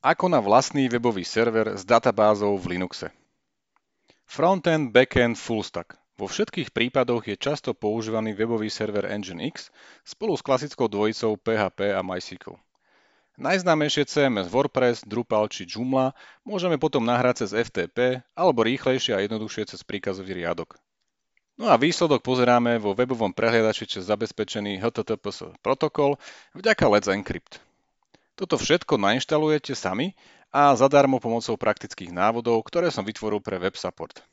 Ako na vlastný webový server s databázou v Linuxe. Frontend, backend, fullstack. Vo všetkých prípadoch je často používaný webový server Nginx spolu s klasickou dvojicou PHP a MySQL. Najznámejšie CMS WordPress, Drupal či Joomla môžeme potom nahrať cez FTP alebo rýchlejšie a jednoduchšie cez príkazový riadok. No a výsledok pozeráme vo webovom prehliadači cez zabezpečený HTTPS protokol vďaka Let's Encrypt. Toto všetko nainštalujete sami a zadarmo pomocou praktických návodov, ktoré som vytvoril pre web support.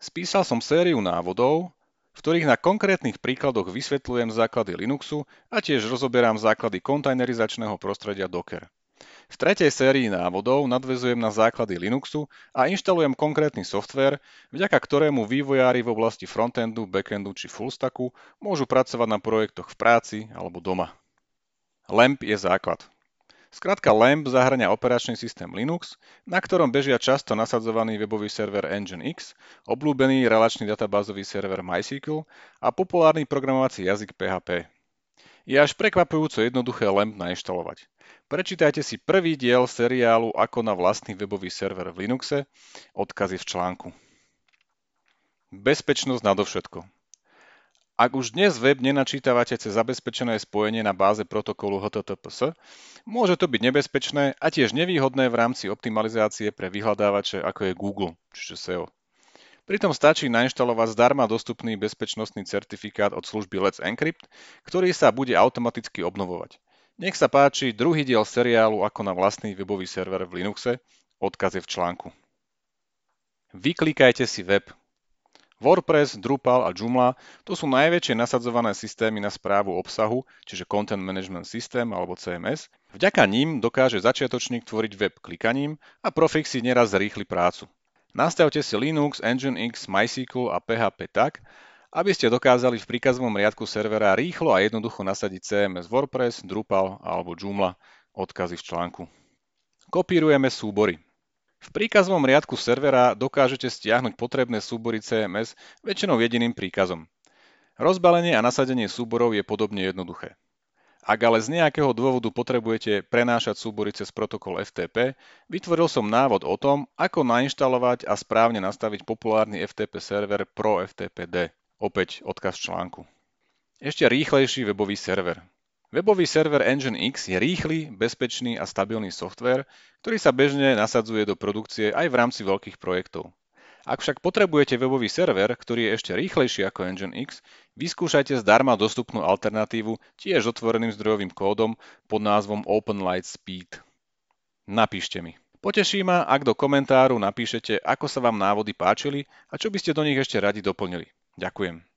Spísal som sériu návodov, v ktorých na konkrétnych príkladoch vysvetľujem základy Linuxu a tiež rozoberám základy kontajnerizačného prostredia Docker. V tretej sérii návodov nadvezujem na základy Linuxu a inštalujem konkrétny software, vďaka ktorému vývojári v oblasti frontendu, backendu či fullstacku môžu pracovať na projektoch v práci alebo doma. LAMP je základ. Skrátka LAMP zahrania operačný systém Linux, na ktorom bežia často nasadzovaný webový server Nginx, obľúbený relačný databázový server MySQL a populárny programovací jazyk PHP. Je až prekvapujúco jednoduché LAMP nainštalovať. Prečítajte si prvý diel seriálu Ako na vlastný webový server v Linuxe, odkazy v článku. Bezpečnosť nadovšetko. Ak už dnes web nenačítavate cez zabezpečené spojenie na báze protokolu HTTPS, môže to byť nebezpečné a tiež nevýhodné v rámci optimalizácie pre vyhľadávače ako je Google, čiže SEO. Pritom stačí nainštalovať zdarma dostupný bezpečnostný certifikát od služby Let's Encrypt, ktorý sa bude automaticky obnovovať. Nech sa páči druhý diel seriálu ako na vlastný webový server v Linuxe, odkaz je v článku. Vyklikajte si web, WordPress, Drupal a Joomla to sú najväčšie nasadzované systémy na správu obsahu, čiže Content Management System alebo CMS. Vďaka ním dokáže začiatočník tvoriť web klikaním a profik si neraz zrýchli prácu. Nastavte si Linux, Nginx, MySQL a PHP tak, aby ste dokázali v príkazovom riadku servera rýchlo a jednoducho nasadiť CMS WordPress, Drupal alebo Joomla, odkazy v článku. Kopírujeme súbory. V príkazovom riadku servera dokážete stiahnuť potrebné súbory CMS väčšinou jediným príkazom. Rozbalenie a nasadenie súborov je podobne jednoduché. Ak ale z nejakého dôvodu potrebujete prenášať súbory cez protokol FTP, vytvoril som návod o tom, ako nainštalovať a správne nastaviť populárny FTP server Pro FTPD. Opäť odkaz článku. Ešte rýchlejší webový server. Webový server Nginx je rýchly, bezpečný a stabilný software, ktorý sa bežne nasadzuje do produkcie aj v rámci veľkých projektov. Ak však potrebujete webový server, ktorý je ešte rýchlejší ako Nginx, vyskúšajte zdarma dostupnú alternatívu tiež otvoreným zdrojovým kódom pod názvom OpenLightspeed. Napíšte mi. Poteší ma, ak do komentáru napíšete, ako sa vám návody páčili a čo by ste do nich ešte radi doplnili. Ďakujem.